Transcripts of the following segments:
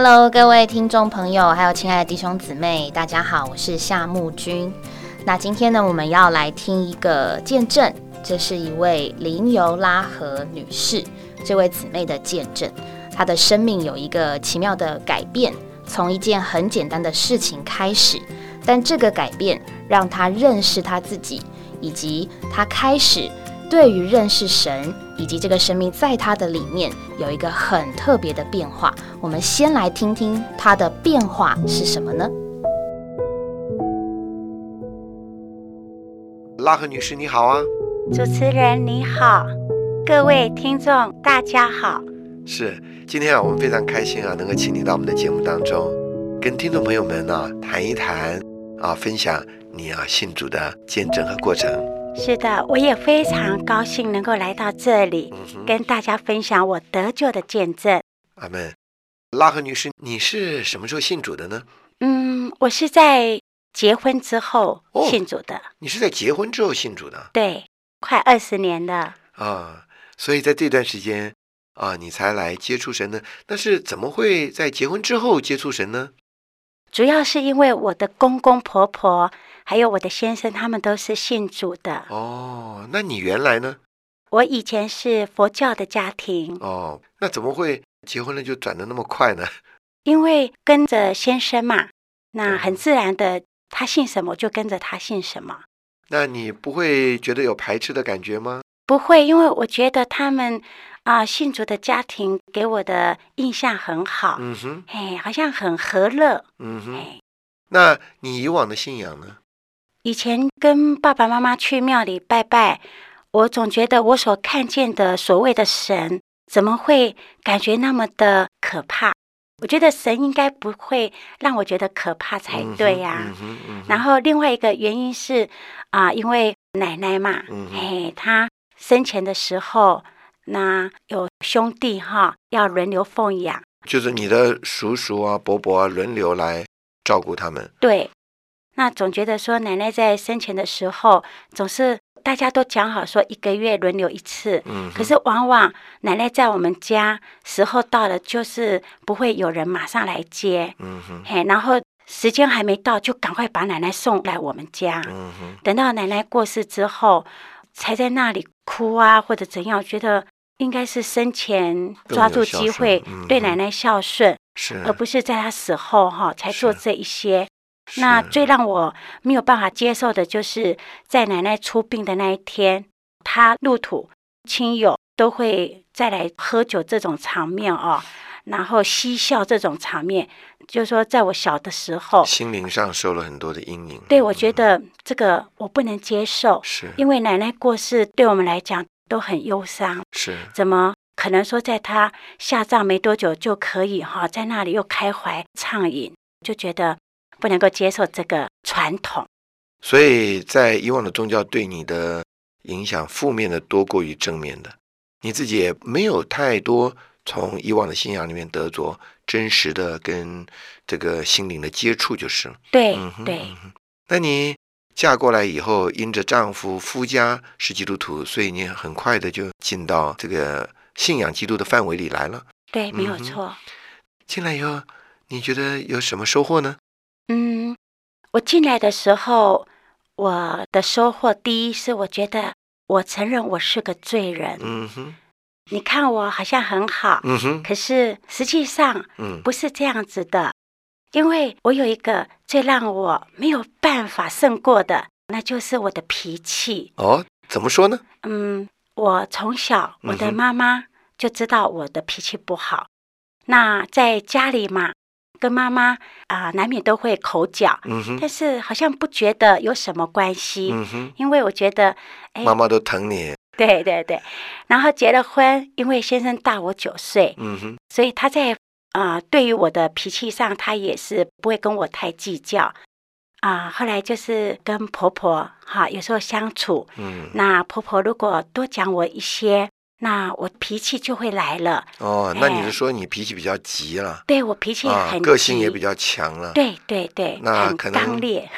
Hello，各位听众朋友，还有亲爱的弟兄姊妹，大家好，我是夏木君。那今天呢，我们要来听一个见证，这是一位林尤拉和女士这位姊妹的见证。她的生命有一个奇妙的改变，从一件很简单的事情开始，但这个改变让她认识她自己，以及她开始对于认识神以及这个生命在他的里面有一个很特别的变化。我们先来听听他的变化是什么呢？拉赫女士你好啊，主持人你好，各位听众大家好。是今天啊，我们非常开心啊，能够请你到我们的节目当中，跟听众朋友们呢谈一谈啊，分享你啊信主的见证和过程。是的，我也非常高兴能够来到这里，嗯，跟大家分享我得救的见证。阿门。拉赫女士，你是什么时候信主的呢？嗯，我是在结婚之后哦信主的，你是在结婚之后信主的对，快二十年了。啊，所以在这段时间啊，你才来接触神呢。那是怎么会在结婚之后接触神呢？主要是因为我的公公婆婆还有我的先生，他们都是信主的。哦，那你原来呢？我以前是佛教的家庭，哦，那怎么会结婚了就转的那么快呢？因为跟着先生嘛，那嗯很自然的，他信什么我就跟着他信什么。那你不会觉得有排斥的感觉吗？不会，因为我觉得他们啊、信主的家庭给我的印象很好，嗯哼，哎，好像很和乐，嗯哼。哎。那你以往的信仰呢？以前跟爸爸妈妈去庙里拜拜，我总觉得我所看见的所谓的神，怎么会感觉那么的可怕？我觉得神应该不会让我觉得可怕才对呀、嗯。然后另外一个原因是啊、因为奶奶嘛，哎，她生前的时候，那有兄弟哈要轮流奉养，就是你的叔叔啊、伯伯啊轮流来照顾他们。对，那总觉得说奶奶在生前的时候，总是大家都讲好说一个月轮流一次，嗯，可是往往奶奶在我们家时候到了，就是不会有人马上来接，嗯哼，嘿，然后时间还没到，就赶快把奶奶送来我们家。嗯哼，等到奶奶过世之后，才在那里哭啊，或者怎样，觉得应该是生前抓住机会对奶奶孝顺，是，而不是在她死后哈才做这一些。那最让我没有办法接受的，就是在奶奶出殡的那一天，她入土，亲友都会再来喝酒这种场面哦，然后嬉笑这种场面，就是说在我小的时候，心灵上受了很多的阴影。对我觉嗯。得这个我不能接受，是。因为奶奶过世对我们来讲都很忧伤，是怎么可能说在他下葬没多久就可以哈，在那里又开怀畅饮，就觉得不能够接受这个传统。所以在以往的宗教对你的影响，负面的多过于正面的，你自己也没有太多从以往的信仰里面得着真实的跟这个心灵的接触，就是了。对、嗯，对。那你嫁过来以后，因着丈夫夫家是基督徒，所以你很快的就进到这个信仰基督的范围里来了。对，没有错。进来以后，你觉得有什么收获呢？嗯，我进来的时候，我的收获第一是我觉得我承认我是个罪人。嗯哼，你看我好像很好，嗯哼，可是实际上嗯不是这样子的，因为我有一个最让我没有办法胜过的，那就是我的脾气。哦，怎么说呢？嗯，我从小我的妈妈就知道我的脾气不好，那在家里嘛，跟妈妈啊、难免都会口角，嗯哼，但是好像不觉得有什么关系，嗯哼，因为我觉得，哎，妈妈都疼你。对对对，然后结了婚，因为先生大我九岁，嗯哼，所以他在啊、呃对于我的脾气上，她也是不会跟我太计较啊、后来就是跟婆婆哈，有时候相处，嗯，那婆婆如果多讲我一些，那我脾气就会来了。哦，那你哎是说你脾气比较急了？对我脾气啊很，个性也比较强了。，对对对，那可能刚烈，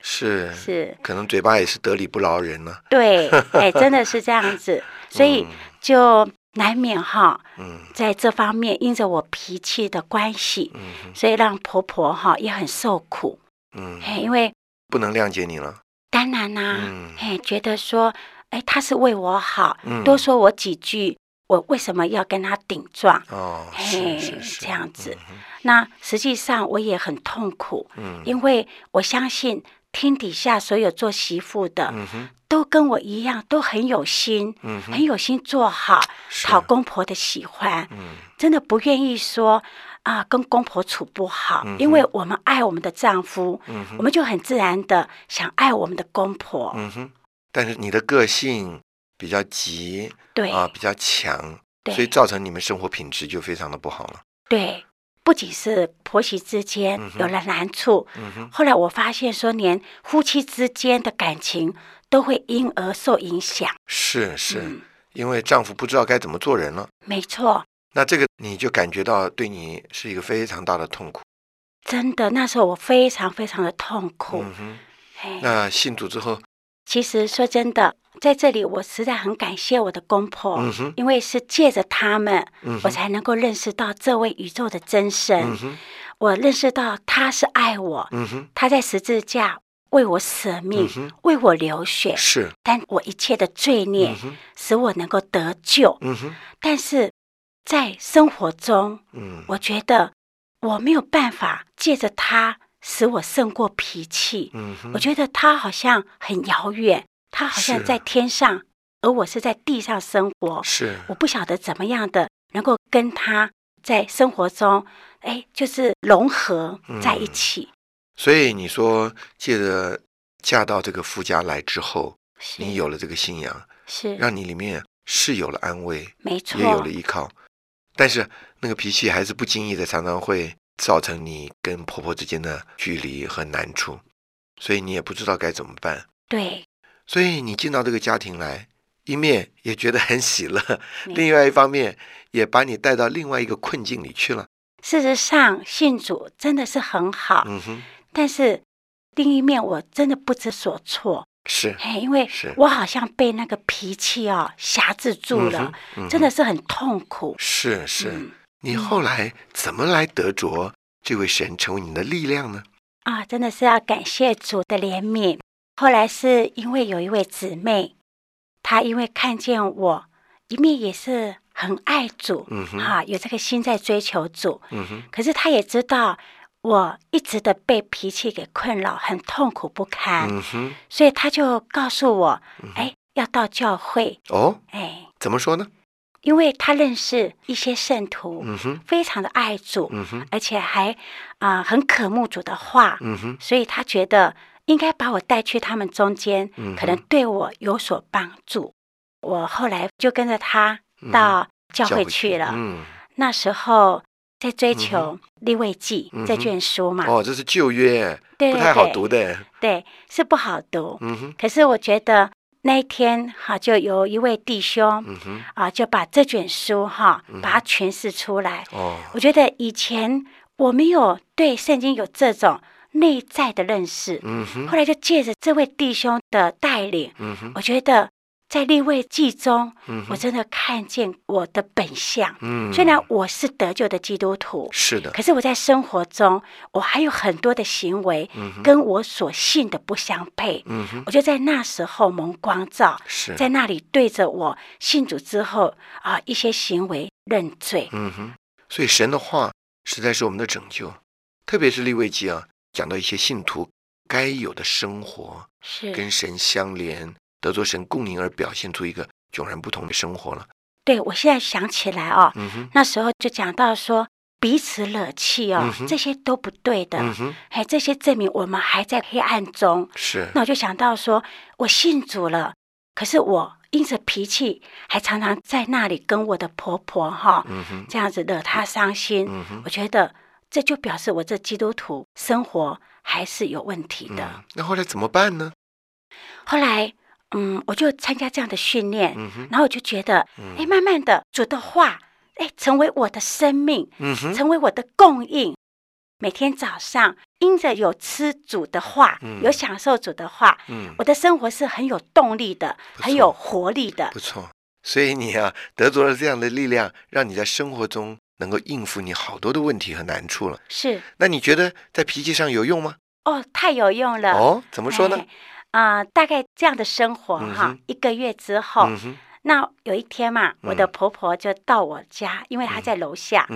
是是，可能嘴巴也是得理不饶人了。对，哎，真的是这样子，所以嗯就难免哈，嗯。在这方面因着我脾气的关系，嗯所以让婆婆哈也很受苦。嗯，哎，因为不能谅解你了。当然啦、嗯。哎，觉得说，哎，他是为我好，嗯。多说我几句，我为什么要跟他顶撞？哦，嘿是是是，这样子。嗯那实际上我也很痛苦，嗯。因为我相信天底下所有做媳妇的、嗯都跟我一样，都很有心，嗯很有心做好，讨公婆的喜欢，嗯。真的不愿意说啊跟公婆处不好，嗯因为我们爱我们的丈夫，嗯我们就很自然的想爱我们的公婆，但是你的个性比较急对、啊，比较强，所以造成你们生活品质就非常的不好了。对，不仅是婆媳之间有了难处，后来我发现说，连夫妻之间的感情都会因而受影响。是是，嗯，因为丈夫不知道该怎么做人了，没错，那这个你就感觉到对你是一个非常大的痛苦。真的，那时候我非常非常的痛苦。那信主之后，其实说真的，在这里我实在很感谢我的公婆，嗯因为是借着他们，嗯，我才能够认识到这位宇宙的真神。嗯，我认识到他是爱我，嗯，他在十字架为我舍命，嗯为我流血，是，但我一切的罪孽、嗯，使我能够得救。嗯哼，但是在生活中，嗯，我觉得我没有办法借着他使我胜过脾气。我觉得他好像很遥远，他好像在天上，而我是在地上生活。是，我不晓得怎么样的能够跟他在生活中，哎，就是融合在一嗯起。所以你说借着嫁到这个夫家来之后，你有了这个信仰，是让你里面是有了安慰，没错，也有了依靠，但是那个脾气还是不经意的，常常会造成你跟婆婆之间的距离和难处，所以你也不知道该怎么办。对，所以你进到这个家庭来，一面也觉得很喜乐，另外一方面也把你带到另外一个困境里去了。事实上信主真的是很好，嗯哼，但是另一面我真的不知所措。是嘿，因为我好像被那个脾气哦辖制住了，嗯嗯真的是很痛苦。是是。嗯你后来怎么来得着这位神成为你的力量呢？啊，真的是要感谢主的怜悯。后来是因为有一位姊妹，她因为看见我，一面也是很爱主，嗯哼啊，有这个心在追求主，嗯哼，可是她也知道我一直的被脾气给困扰，很痛苦不堪，嗯哼，所以她就告诉我哎，要到教会，哦，哎，怎么说呢？因为他认识一些圣徒，嗯，非常的爱主，嗯，而且还啊、很渴慕主的话，嗯，所以他觉得应该把我带去他们中间，嗯可能对我有所帮助。我后来就跟着他到教教会去了。嗯，那时候在追求《立位记》嗯这卷书嘛，哦，这是旧约，对对不太好对读的。对，是不好读。可是我觉得那一天哈，就有一位弟兄嗯，啊，就把这卷书哈嗯，把它诠释出来。哦，我觉得以前我没有对圣经有这种内在的认识，嗯，后来就借着这位弟兄的带领，嗯，我觉得在立位记中，嗯，我真的看见我的本相。嗯，虽然我是得救的基督徒，是的，可是我在生活中，我还有很多的行为嗯，跟我所信的不相配。嗯哼，我就在那时候蒙光照，是，在那里对着我信主之后啊一些行为认罪。嗯哼，所以神的话实在是我们的拯救，特别是立位记啊，讲到一些信徒该有的生活，是，跟神相连，得着神供应而表现出一个迥然不同的生活了。对我现在想起来哦，那时候就讲到说彼此惹气哦，嗯这些都不对的。嗯哼，哎，这些证明我们还在黑暗中。是，那我就想到说，我信主了，可是我因着脾气，还常常在那里跟我的婆婆哈、这样子惹她伤心。我觉得这就表示我这基督徒生活还是有问题的。嗯，那后来怎么办呢？后来，嗯，我就参加这样的训练，嗯，然后我就觉得，嗯哎，慢慢的主的话，哎，成为我的生命，嗯哼，成为我的供应。每天早上，因着有吃主的话，嗯有享受主的话，嗯，我的生活是很有动力的，很有活力的。不错。所以你啊，得着了这样的力量，让你在生活中能够应付你好多的问题和难处了。是那你觉得在脾气上有用吗？哦，太有用了。哦，怎么说呢哎？啊、大概这样的生活哈，嗯一个月之后，嗯，那有一天嘛，我的嗯婆婆就到我家，因为她在楼下。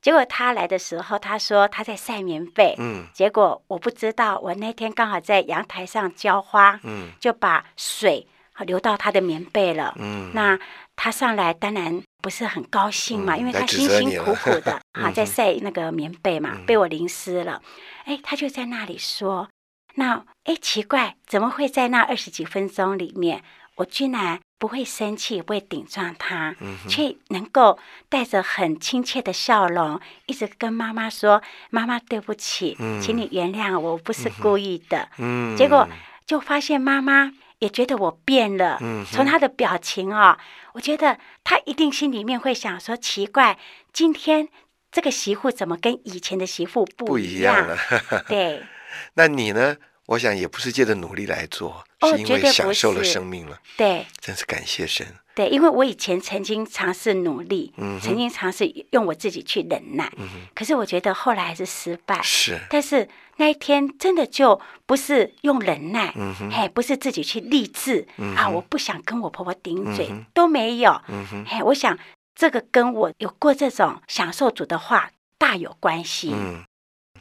结果她来的时候，她说她在晒棉被。嗯结果我不知道，我那天刚好在阳台上浇花，嗯就把水流到她的棉被了。嗯，那她上来当然不是很高兴嘛，嗯因为她辛辛苦苦的 哈啊，在晒那个棉被嘛，嗯被我淋湿了。哎，她就在那里说：“那哎，奇怪，怎么会在那二十几分钟里面，我居然不会生气，不会顶撞他，嗯却能够带着很亲切的笑容，一直跟妈妈说：‘妈妈，对不起，请你原谅我，我不是故意的。’嗯，结果就发现妈妈也觉得我变了。嗯从她的表情哦，我觉得她一定心里面会想说：奇怪，今天这个媳妇怎么跟以前的媳妇不不一样？一样了。对，那你呢？我想也不是借着努力来做，是因为享受了生命了，对，真是感谢神。对，因为我以前曾经尝试努力，嗯曾经尝试用我自己去忍耐，嗯，可是我觉得后来还是失败。是，但是那一天真的就不是用忍耐，嗯哼，嘿，不是自己去励志、啊，嗯哼我不想跟我婆婆顶嘴，嗯都没有。嗯哼，嘿，我想这个跟我有过这种享受主的话大有关系。嗯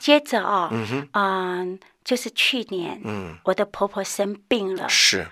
接着哦，嗯哼，嗯，就是去年、嗯，我的婆婆生病了，是，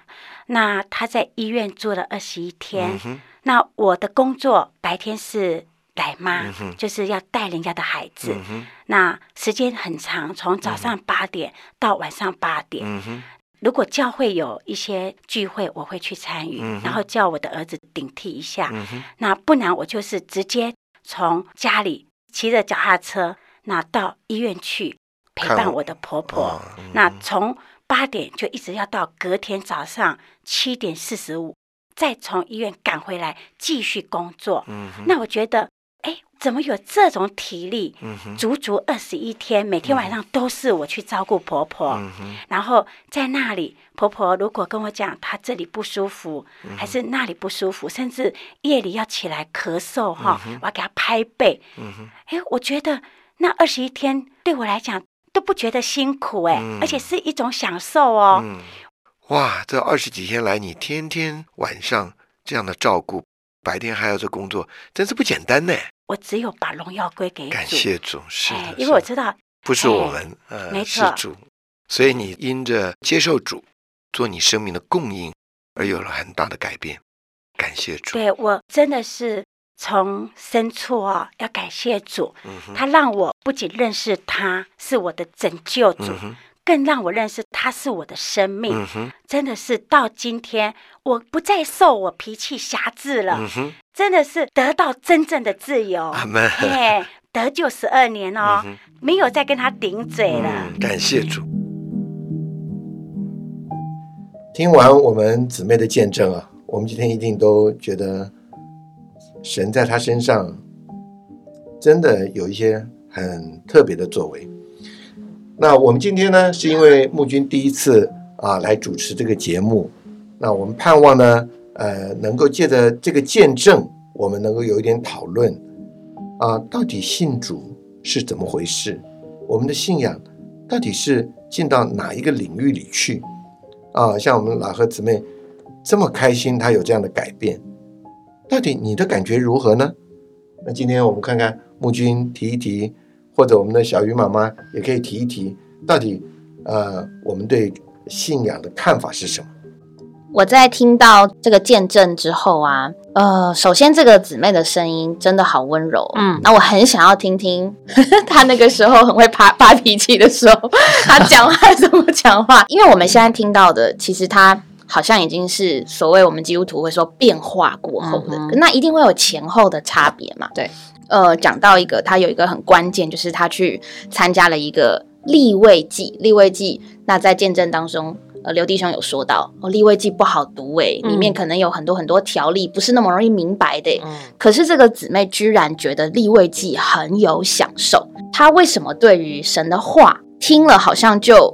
那她在医院住了二十一天。嗯，那我的工作白天是奶妈，嗯就是要带人家的孩子，嗯，那时间很长，从早上八点到晚上八点。嗯哼，如果教会有一些聚会，我会去参与，嗯然后叫我的儿子顶替一下。嗯哼，那不然我就是直接从家里骑着脚踏车，那到医院去陪伴我的婆婆。那从八点就一直要到隔天早上七点四十五，再从医院赶回来继续工作。嗯，那我觉得，哎，怎么有这种体力？足足二十一天，每天晚上都是我去照顾婆婆。然后在那里，婆婆如果跟我讲她这里不舒服，嗯还是那里不舒服，甚至夜里要起来咳嗽哈，嗯我要给她拍背。哎，我觉得那二十一天对我来讲都不觉得辛苦哎，嗯。而且是一种享受哦。嗯，哇，这二十几天来，你天天晚上这样的照顾，白天还要这工作，真是不简单呢。我只有把荣耀归给主，感谢主，是哎的，因为我知道不是我们，呃，没错。是主，所以你因着接受主做你生命的供应，而有了很大的改变。感谢主，对我真的是从深处哦，要感谢主，嗯，他让我不仅认识他是我的拯救主，嗯，更让我认识他是我的生命。嗯，真的是到今天，我不再受我脾气辖制了，嗯，真的是得到真正的自由。阿门。嘿，得救十二年哦，嗯没有再跟他顶嘴了。嗯，感谢主。听完我们姊妹的见证啊，我们今天一定都觉得神在他身上真的有一些很特别的作为。那我们今天呢，是因为木君第一次啊来主持这个节目，那我们盼望呢，呃，能够借着这个见证，我们能够有一点讨论啊，到底信主是怎么回事？我们的信仰到底是进到哪一个领域里去？啊，像我们老何姊妹这么开心，她有这样的改变，到底你的感觉如何呢？那今天我们看看木君提一提，或者我们的小鱼妈妈也可以提一提，到底呃我们对信仰的看法是什么？我在听到这个见证之后啊，呃，首先这个姊妹的声音真的好温柔，嗯那我很想要听听 她那个时候很会发发 脾气的时候，她讲话怎么讲话，因为我们现在听到的，其实她好像已经是所谓我们基督徒会说变化过后的，嗯那一定会有前后的差别嘛？对，呃，讲到一个，他有一个很关键，就是他去参加了一个立位记，立位记，那在见证当中。呃，刘弟兄有说到，哦，立位记不好读诶，里面嗯可能有很多很多条例，不是那么容易明白的诶。嗯可是这个姊妹居然觉得立位记很有享受，她为什么对于神的话听了好像就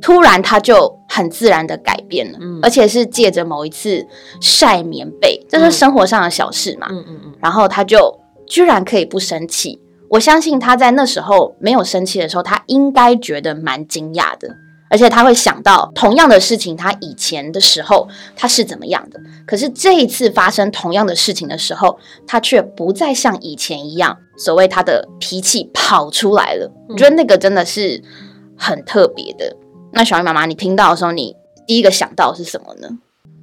突然她就很自然的改变了，嗯而且是借着某一次晒棉被，这是生活上的小事嘛，嗯嗯嗯，然后他就居然可以不生气。我相信他在那时候没有生气的时候，他应该觉得蛮惊讶的，而且他会想到同样的事情，他以前的时候他是怎么样的，可是这一次发生同样的事情的时候，他却不再像以前一样，所谓他的脾气跑出来了。我觉得那个真的是很特别的。那小鱼妈妈，你听到的时候，你第一个想到的是什么呢？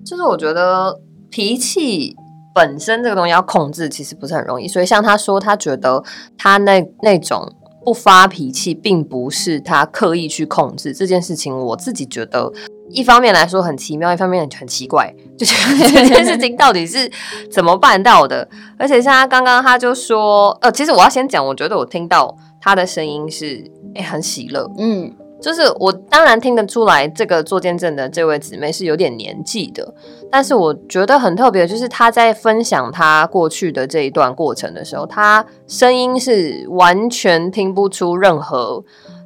就是我觉得脾气本身这个东西要控制，其实不是很容易。所以像他说，他觉得他那那种不发脾气，并不是他刻意去控制这件事情。我自己觉得，一方面来说很奇妙，一方面很奇怪，就觉得这件事情到底是怎么办到的？而且像他刚刚他就说，呃，其实我要先讲，我觉得我听到他的声音是诶、很喜乐，嗯就是我当然听得出来，这个做见证的这位姊妹是有点年纪的，但是我觉得很特别，就是她在分享她过去的这一段过程的时候，她声音是完全听不出任何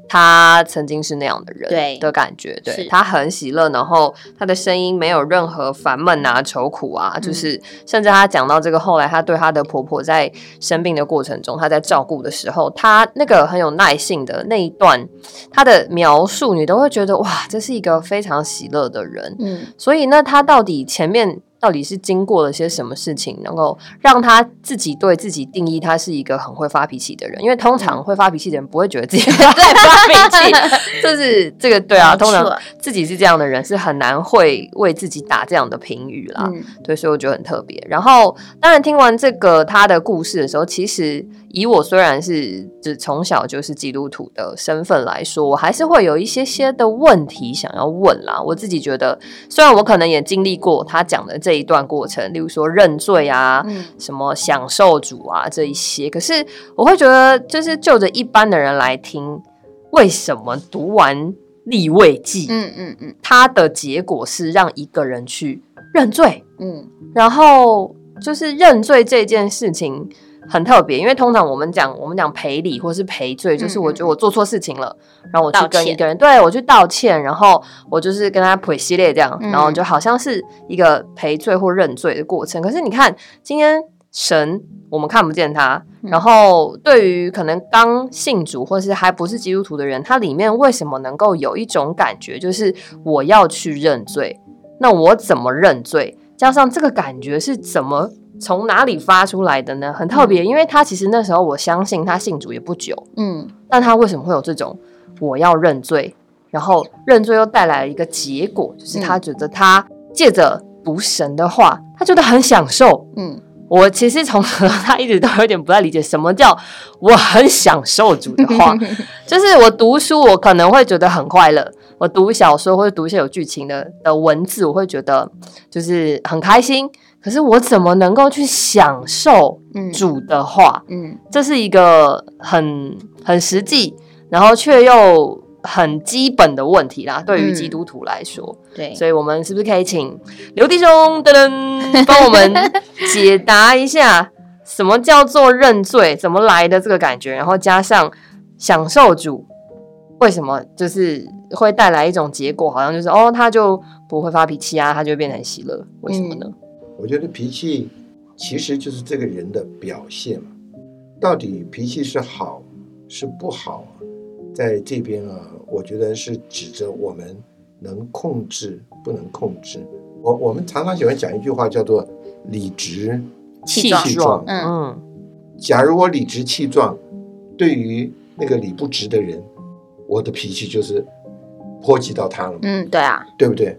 她曾经是那样的人对的感觉，对是。她很喜乐，然后他的声音没有任何烦闷啊、愁苦啊，就是甚至他讲到这个后来，他对他的婆婆在生病的过程中，他在照顾的时候，他那个很有耐性的那一段，他的描述，你都会觉得哇，这是一个非常喜乐的人。嗯。所以那他到底前面到底是经过了些什么事情，能够让他自己对自己定义他是一个很会发脾气的人？因为通常会发脾气的人不会觉得自己 在发脾气，就是这个对啊，通常自己是这样的人是很难会为自己打这样的评语啦。嗯对，所以我觉得很特别。然后，当然听完这个他的故事的时候，其实以我虽然是只从小就是基督徒的身份来说，我还是会有一些些的问题想要问啦。我自己觉得，虽然我可能也经历过他讲的这一段过程，例如说认罪啊，嗯。什么享受主啊这一些，可是我会觉得，就是就着一般的人来听，为什么读完立位记，嗯嗯嗯。它的结果是让一个人去认罪？嗯。然后就是认罪这件事情很特别，因为通常我们讲我们讲赔礼或是赔罪，就是我觉得我做错事情了，然后我去跟一个人，对我去道歉，然后我就是跟他赔系列这样，嗯然后就好像是一个赔罪或认罪的过程。可是你看今天神。我们看不见他，嗯然后对于可能刚信主或是还不是基督徒的人，他里面为什么能够有一种感觉，就是我要去认罪？那我怎么认罪？加上这个感觉是怎么从哪里发出来的呢？很特别，因为他其实那时候我相信他信主也不久，嗯。但他为什么会有这种我要认罪，然后认罪又带来了一个结果，就是他觉得他借着读神的话，他觉得很享受。嗯。我其实从小到大一直都有点不太理解什么叫我很享受主的话，就是我读书我可能会觉得很快乐，我读小说或者读一些有剧情的的文字，我会觉得就是很开心。可是我怎么能够去享受嗯主的话？嗯这是一个很很实际，然后却又很基本的问题啦。对于嗯基督徒来说，对，所以我们是不是可以请刘弟兄噔噔 帮我们解答一下，什么叫做认罪，怎么来的这个感觉，然后加上享受主，为什么就是会带来一种结果，好像就是哦，他就不会发脾气啊，他就会变成喜乐，为什么呢？我觉得脾气其实就是这个人的表现嘛。到底脾气是好是不好啊？在这边啊，我觉得是指着我们能控制不能控制。我我们常常喜欢讲一句话，叫做理直气壮气壮。嗯嗯假如我理直气壮，对于那个理不直的人，我的脾气就是波及到他了嘛。嗯对啊，对不对？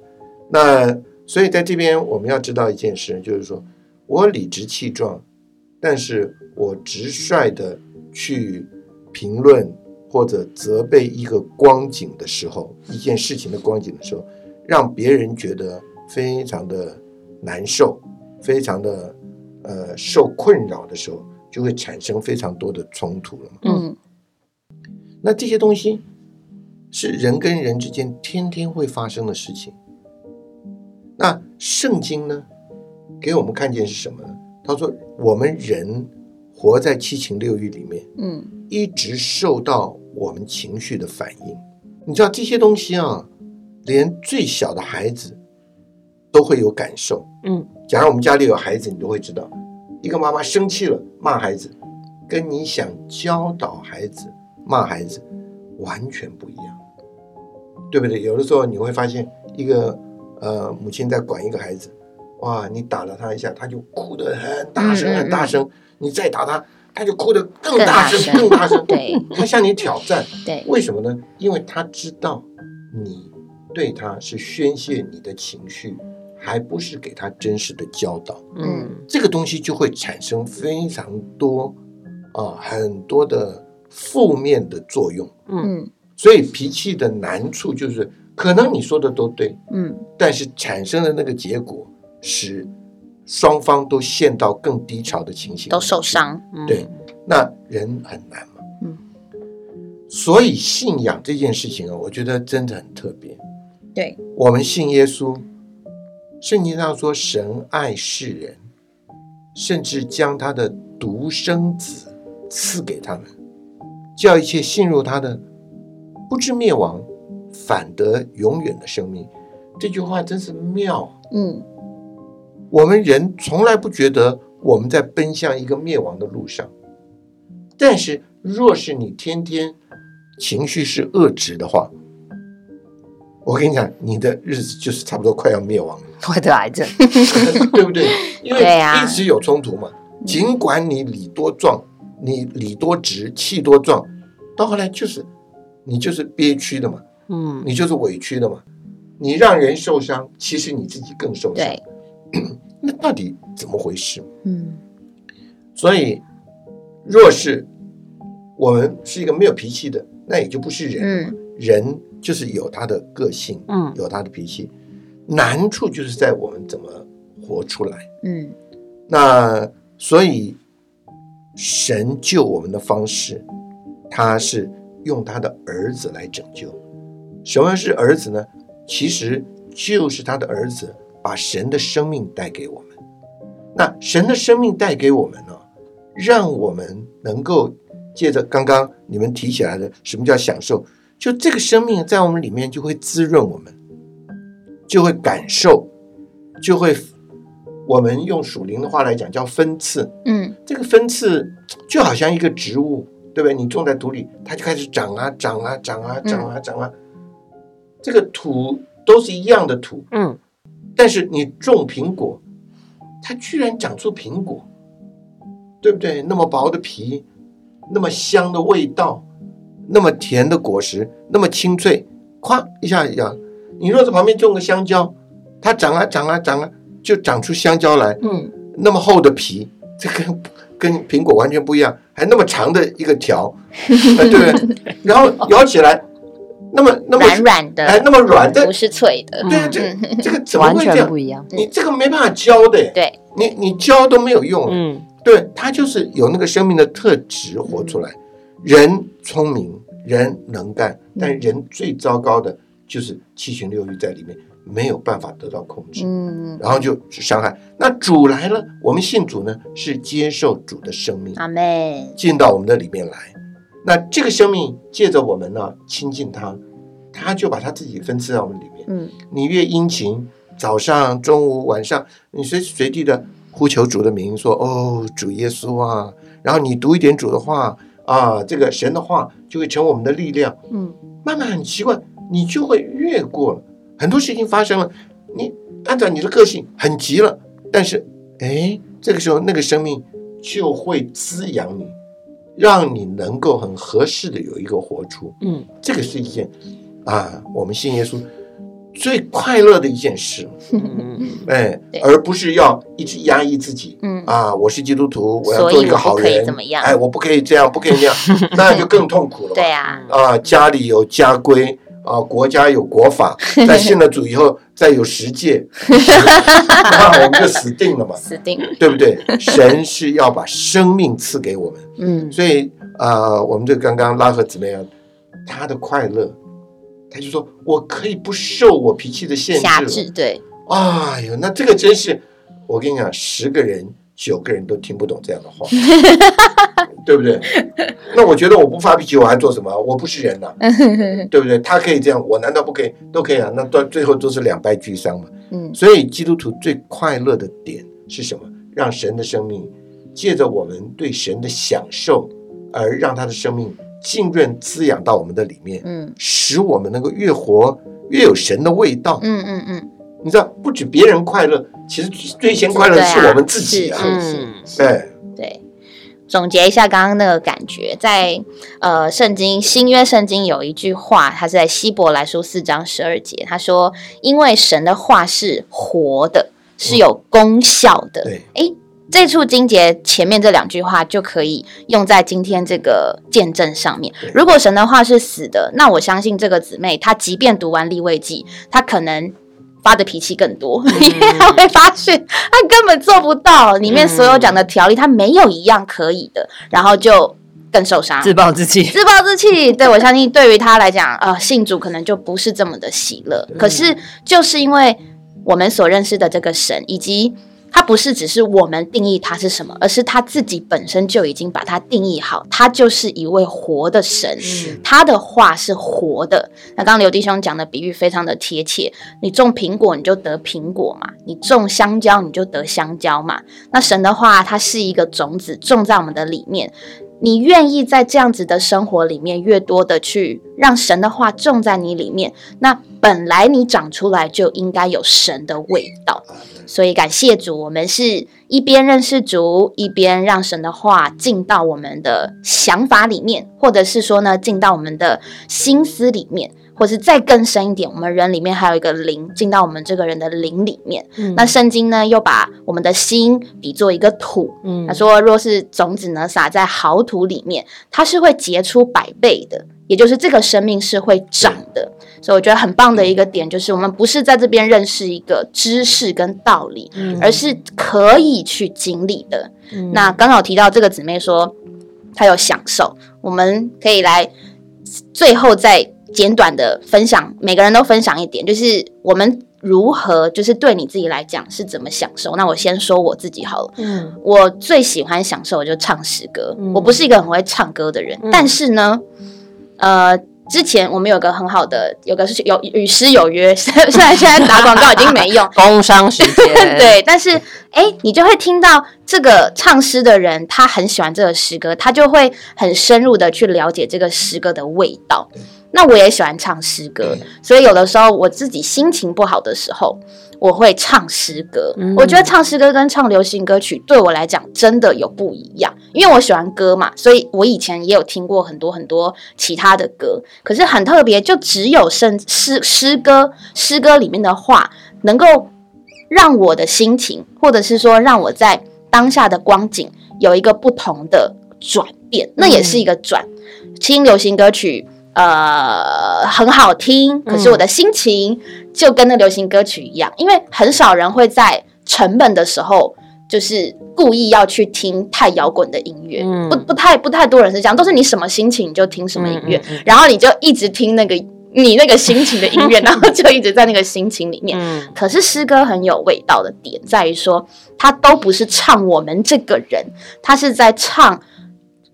那所以在这边我们要知道一件事，就是说我理直气壮，但是我直率的去评论或者责备一个光景的时候，一件事情的光景的时候，让别人觉得非常的难受，非常的呃受困扰的时候，就会产生非常多的冲突了嘛。嗯那这些东西是人跟人之间天天会发生的事情。那圣经呢，给我们看见是什么呢？他说，我们人活在七情六欲里面，嗯一直受到我们情绪的反应。你知道这些东西啊，连最小的孩子都会有感受。嗯，假如我们家里有孩子，你都会知道，一个妈妈生气了骂孩子，跟你想教导孩子骂孩子完全不一样，对不对？有的时候你会发现，一个呃母亲在管一个孩子，哇，你打了他一下，他就哭得很大声很大声，你再打他，他就哭得更更大声大声。更大声，对。他向你挑战。对，为什么呢？因为他知道你对他是宣泄你的情绪，还不是给他真实的教导。嗯。这个东西就会产生非常多啊、很多的负面的作用。嗯。所以脾气的难处就是，可能你说的都对，嗯。但是产生的那个结果使双方都陷到更低潮的情形，都受伤，嗯。对，那人很难嘛。嗯，所以信仰这件事情啊，我觉得真的很特别。对，我们信耶稣，圣经上说神爱世人，甚至将他的独生子赐给他们，叫一切信入他的不至灭亡，反得永远的生命。这句话真是妙。嗯我们人从来不觉得我们在奔向一个灭亡的路上，但是若是你天天情绪是恶质的话，我跟你讲，你的日子就是差不多快要灭亡了，会得癌症。对不对？因为一直有冲突嘛。尽管你理多壮，你理多直，气多壮，到后来就是你就是憋屈的嘛，嗯你就是委屈的嘛。你让人受伤，其实你自己更受伤。对，那到底怎么回事？嗯所以，若是我们是一个没有脾气的，那也就不是人。嗯人就是有他的个性，嗯有他的脾气，难处就是在我们怎么活出来。嗯那所以，神救我们的方式，他是用他的儿子来拯救。什么是儿子呢？其实就是他的儿子把神的生命带给我们。那神的生命带给我们呢，让我们能够借着刚刚你们提起来的，什么叫享受？就这个生命在我们里面就会滋润我们，就会感受，就会我们用属灵的话来讲叫分次。嗯这个分次就好像一个植物，对不对？你种在土里，它就开始长啊长啊长啊长啊长啊。这个土都是一样的土，嗯但是你种苹果，它居然长出苹果，对不对？那么薄的皮，那么香的味道，那么甜的果实，那么清脆，咵一下一样。你若在旁边种个香蕉，它长啊长啊长啊，就长出香蕉来。嗯那么厚的皮，这跟跟苹果完全不一样，还那么长的一个条，呃 对不对？然后咬起来，那么那么软软的，哎，那么软的不，是脆的，对啊，这这个怎么会这样不？一样。你这个没办法教的，对，你你教都没有用，嗯对，它就是有那个生命的特质活出来。人聪明，人能干，但人最糟糕的就是七情六欲在里面没有办法得到控制。嗯，然后就伤害。那主来了，我们信主呢，是接受主的生命阿妹，进到我们的里面来。那这个生命借着我们呢亲近他，他就把他自己分赐在我们里面。嗯你越殷勤，早上、中午、晚上，你随时随地的呼求主的名，说：“哦，主耶稣啊！”然后你读一点主的话啊，这个神的话就会成我们的力量。嗯慢慢很奇怪，你就会越过了很多事情发生了，你按照你的个性很急了，但是哎，这个时候那个生命就会滋养你，让你能够很合适的有一个活出。嗯。这个是一件啊，我们信耶稣最快乐的一件事，嗯。哎对，而不是要一直压抑自己。嗯。啊，我是基督徒，我要做一个好人，怎么样。哎，我不可以这样，不可以那样，那就更痛苦了嘛。对啊，啊，家里有家规啊，国家有国法，在信了主以后再有十诫，那我们就死定了嘛，死定，对不对？神是要把生命赐给我们，嗯所以啊、我们就刚刚拉合姊妹啊，他的快乐，他就说我可以不受我脾气的限制了。对，哎呦，那这个真是，我跟你讲，十个人九个人都听不懂这样的话，对不对？那我觉得我不发脾气，我还做什么？我不是人呐、对不对？他可以这样，我难道不可以？都可以啊。那到最后都是两败俱伤嘛。嗯所以基督徒最快乐的点是什么？让神的生命借着我们对神的享受，而让他的生命浸润滋养到我们的里面，嗯使我们能够越活越有神的味道。嗯嗯嗯，你知道，不止别人快乐，其实最先快乐的是我们自己啊。是是嗯是对，对。总结一下刚刚那个感觉，在呃圣经新约圣经有一句话，它是在希伯来书四章十二节，他说：“因为神的话是活的，是有功效的。对诶，这处经节前面这两句话就可以用在今天这个见证上面。如果神的话是死的，那我相信这个姊妹，她即便读完立位记，她可能发的脾气更多，因为他会发现他根本做不到里面所有讲的条例，他没有一样可以的，然后就更受伤。自暴自弃。自暴自弃，对我相信对于他来讲，呃，信主可能就不是这么的喜乐。可是就是因为我们所认识的这个神，以及他不是只是我们定义它是什么，而是他自己本身就已经把它定义好，他就是一位活的神。他的话是活的。那刚刚刘弟兄讲的比喻非常的贴切，你种苹果你就得苹果嘛，你种香蕉你就得香蕉嘛。那神的话，它是一个种子种在我们的里面，你愿意在这样子的生活里面，越多的去让神的话种在你里面，那本来你长出来就应该有神的味道。所以感谢主，我们是一边认识主，一边让神的话进到我们的想法里面，或者是说呢，进到我们的心思里面，或是再更深一点，我们人里面还有一个灵，进到我们这个人的灵里面。那圣经呢，又把我们的心比作一个土，嗯他说，若是种子呢撒在好土里面，它是会结出百倍的，也就是这个生命是会长的。所以我觉得很棒的一个点就是，我们不是在这边认识一个知识跟道理，而是可以去经历的。那刚好提到这个姊妹说，她有享受，我们可以来最后再简短的分享，每个人都分享一点，就是我们如何，就是对你自己来讲是怎么享受。那我先说我自己好了。嗯我最喜欢享受的就唱诗歌。嗯我不是一个很会唱歌的人，嗯但是呢，呃，之前我们有个很好的，有个是有与诗有约，虽然现在打广告已经没用，工商时间，对，但是哎，你就会听到这个唱诗的人，他很喜欢这个诗歌，他就会很深入的去了解这个诗歌的味道。那我也喜欢唱诗歌，所以有的时候我自己心情不好的时候，我会唱诗歌。嗯我觉得唱诗歌跟唱流行歌曲对我来讲真的有不一样，因为我喜欢歌嘛，所以我以前也有听过很多很多其他的歌，可是很特别，就只有圣诗诗歌诗歌里面的话能够让我的心情，或者是说让我在当下的光景有一个不同的转变，那也是一个转。听流行歌曲，呃，很好听，可是我的心情就跟那流行歌曲一样，因为很少人会在成本的时候。就是故意要去听太摇滚的音乐，嗯不不太不太多人是这样，都是你什么心情你就听什么音乐，嗯嗯嗯然后你就一直听那个你那个心情的音乐，然后就一直在那个心情里面。嗯可是诗歌很有味道的点在于说，它都不是唱我们这个人，它是在唱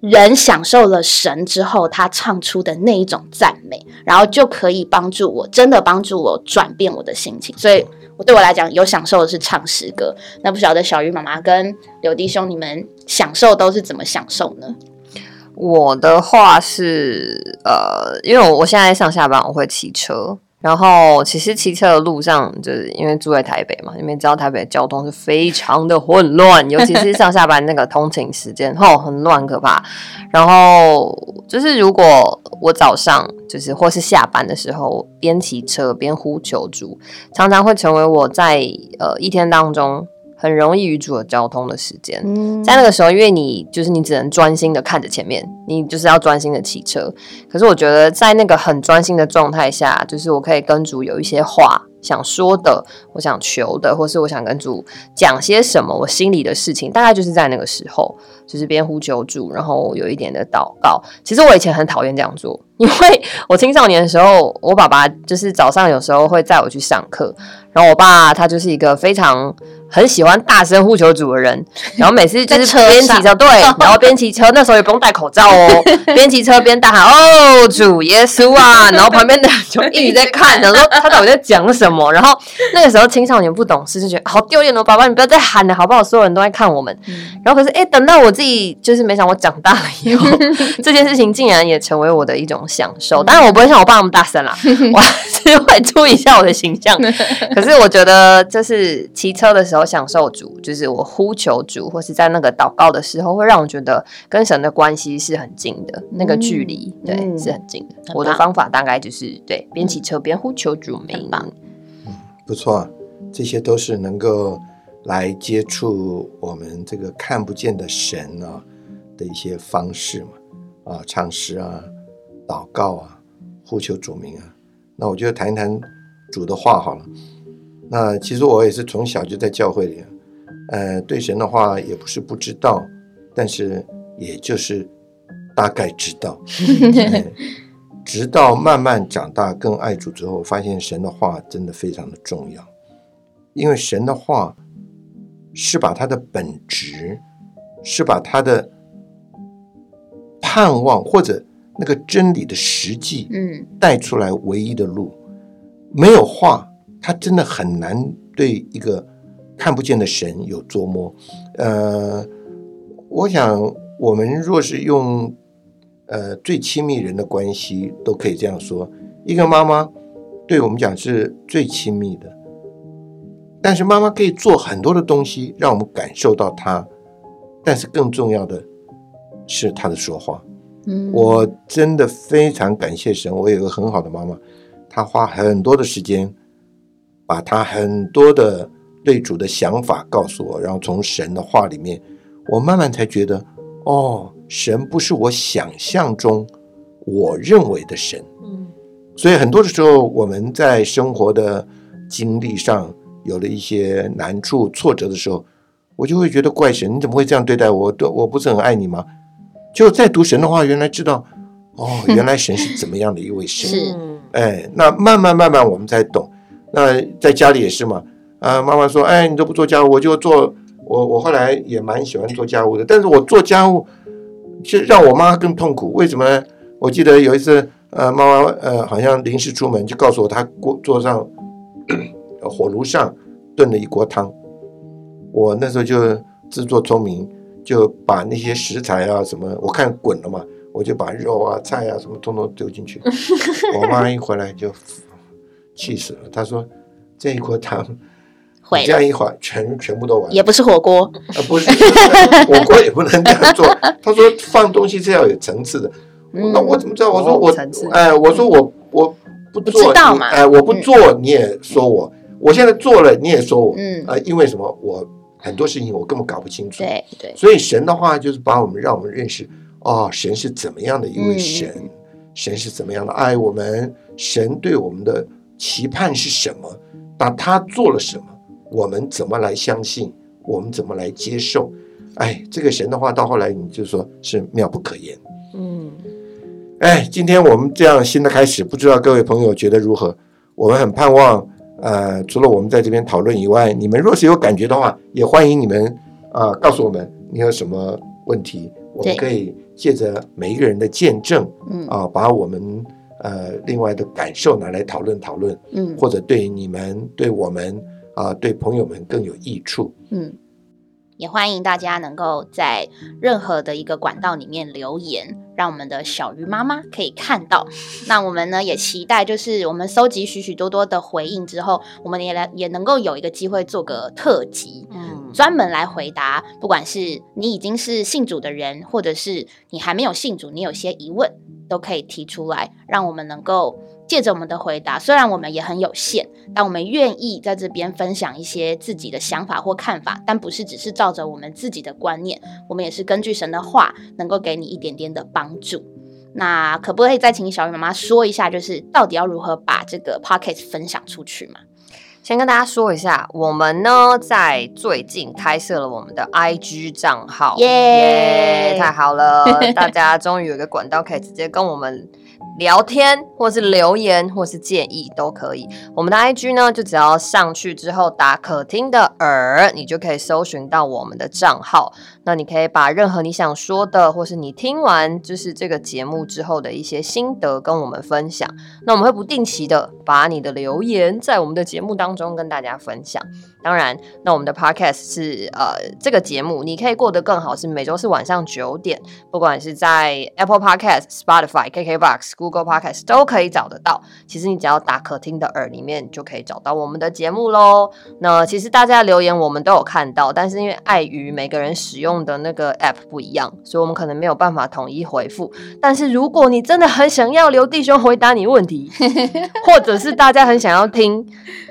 人享受了神之后，他唱出的那一种赞美，然后就可以帮助我，真的帮助我转变我的心情。所以，我对我来讲，有享受的是唱诗歌。那不晓得小鱼妈妈跟柳弟兄，你们享受都是怎么享受呢？我的话是呃，因为我我现在上下班我会骑车，然后其实骑车的路上，就是因为住在台北嘛，你们知道台北的交通是非常的混乱，尤其是上下班那个通勤时间，吼，很乱可怕。然后就是如果我早上就是或是下班的时候边骑车边呼求助，常常会成为我在呃一天当中很容易与主的交通的时间。嗯在那个时候，因为你就是你只能专心的看着前面，你就是要专心的骑车。可是我觉得在那个很专心的状态下，就是我可以跟主有一些话想说的，我想求的，或是我想跟主讲些什么，我心里的事情，大概就是在那个时候，就是边呼求主，然后有一点的祷告。其实我以前很讨厌这样做，因为我青少年的时候，我爸爸就是早上有时候会载我去上课，然后我爸他就是一个非常。很喜欢大声呼求主的人，然后每次就是边骑车，对，然后边骑车，那时候也不用戴口罩哦，边骑车边大喊哦主耶稣啊，然后旁边的人就一直在看，然后他到底在讲什么？然后那个时候青少年不懂事，就觉得好丢脸哦，爸爸你不要再喊了好不好？所有人都在看我们。然后可是哎，等到我自己就是没想我长大了以后，这件事情竟然也成为我的一种享受。当然我不会像我爸那么大声啦，我还是会注意一下我的形象。可是我觉得就是骑车的时候。享受主，就是我呼求主，或是在那个祷告的时候，会让我觉得跟神的关系是很近的，那个距离对是很近的。我的方法大概就是对边骑车边呼求主名。嗯，不错，这些都是能够来接触我们这个看不见的神啊的一些方式嘛，啊，唱诗啊，祷告啊，呼求主名啊。那我就谈一谈主的话好了。那其实我也是从小就在教会里，呃，对神的话也不是不知道，但是也就是大概知道，直到慢慢长大更爱主之后，发现神的话真的非常的重要，因为神的话是把他的本质，是把他的盼望或者那个真理的实际，嗯，带出来唯一的路，没有话。他真的很难对一个看不见的神有琢磨。呃，我想我们若是用呃最亲密人的关系，都可以这样说：一个妈妈对我们讲是最亲密的，但是妈妈可以做很多的东西，让我们感受到她。但是更重要的是她的说话。嗯，我真的非常感谢神，我有一个很好的妈妈，她花很多的时间。把她很多的对主的想法告诉我，然后从神的话里面，我慢慢才觉得，哦，神不是我想象中我认为的神。嗯，所以很多的时候，我们在生活的经历上有了一些难处、挫折的时候，我就会觉得怪神，你怎么会这样对待我？我不是很爱你吗？就在读神的话，原来知道，哦，原来神是怎么样的一位神。是，哎，那慢慢慢慢我们才懂。那在家里也是嘛，啊，妈妈说，哎，你都不做家务，我就做。我我后来也蛮喜欢做家务的，但是我做家务，却让我妈更痛苦。为什么呢？我记得有一次，呃，妈妈呃好像临时出门，就告诉我她锅桌上火炉上炖了一锅汤。我那时候就自作聪明，就把那些食材啊什么，我看滚了嘛，我就把肉啊菜啊什么通通丢进去。我妈一回来就。气死了！她说：“这一锅汤，这样一会儿全全部都完，也不是火锅，呃，不是火锅也不能这样做。”他说：“放东西是要有层次的。”那我怎么知道？我说我哎，我说我我不做，哎，我不做你也说我，我现在做了你也说我，嗯啊，因为什么？我很多事情我根本搞不清楚。对对，所以神的话就是把我们让我们认识哦，神是怎么样的一位神，神是怎么样的爱我们，神对我们的。期盼是什么？那他做了什么？我们怎么来相信？我们怎么来接受？哎，这个神的话到后来你就说是妙不可言。嗯，哎，今天我们这样新的开始，不知道各位朋友觉得如何？我们很盼望，呃，除了我们在这边讨论以外，你们若是有感觉的话，也欢迎你们啊，告诉我们你有什么问题，我们可以借着每一个人的见证，嗯啊，把我们。呃，另外的感受拿来讨论讨论，嗯，或者对你们、对我们啊，对朋友们更有益处，嗯，也欢迎大家能够在任何的一个管道里面留言，让我们的小鱼妈妈可以看到。那我们呢，也期待就是我们收集许许多多的回应之后，我们也来也能够有一个机会做个特辑，嗯，专门来回答，不管是你已经是信主的人，或者是你还没有信主，你有些疑问。都可以提出来，让我们能够借着我们的回答，虽然我们也很有限，但我们愿意在这边分享一些自己的想法或看法，但不是只是照着我们自己的观念，我们也是根据神的话，能够给你一点点的帮助。那可不可以再请小雨妈妈说一下，就是到底要如何把这个 p o c k e t 分享出去嘛？先跟大家说一下，我们呢在最近开设了我们的 IG 账号，耶太好了，大家终于有一个管道可以直接跟我们。聊天，或是留言，或是建议都可以。我们的 IG 呢，就只要上去之后打“可听的耳”，你就可以搜寻到我们的账号。那你可以把任何你想说的，或是你听完就是这个节目之后的一些心得跟我们分享。那我们会不定期的把你的留言在我们的节目当中跟大家分享。当然，那我们的 Podcast 是呃这个节目，你可以过得更好，是每周四晚上九点，不管是在 Apple Podcast、Spotify、KKBox、Google Podcast 都可以找得到。其实你只要打可听的耳里面就可以找到我们的节目喽。那其实大家留言我们都有看到，但是因为碍于每个人使用的那个 App 不一样，所以我们可能没有办法统一回复。但是如果你真的很想要刘弟兄回答你问题，或者是大家很想要听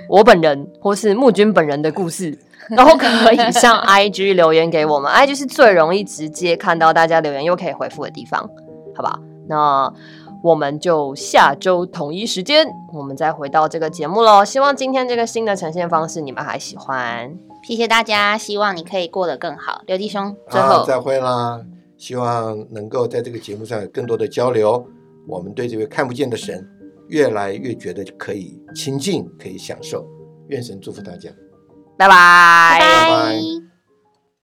我本人或是木君本人的故事，都可以上 IG 留言给我们。IG 是最容易直接看到大家留言又可以回复的地方，好吧？那我们就下周统一时间，我们再回到这个节目喽。希望今天这个新的呈现方式你们还喜欢。谢谢大家，希望你可以过得更好。刘弟兄，最好，后再会啦！希望能够在这个节目上有更多的交流，我们对这位看不见的神越来越觉得可以亲近，可以享受。愿神祝福大家，拜拜。拜拜拜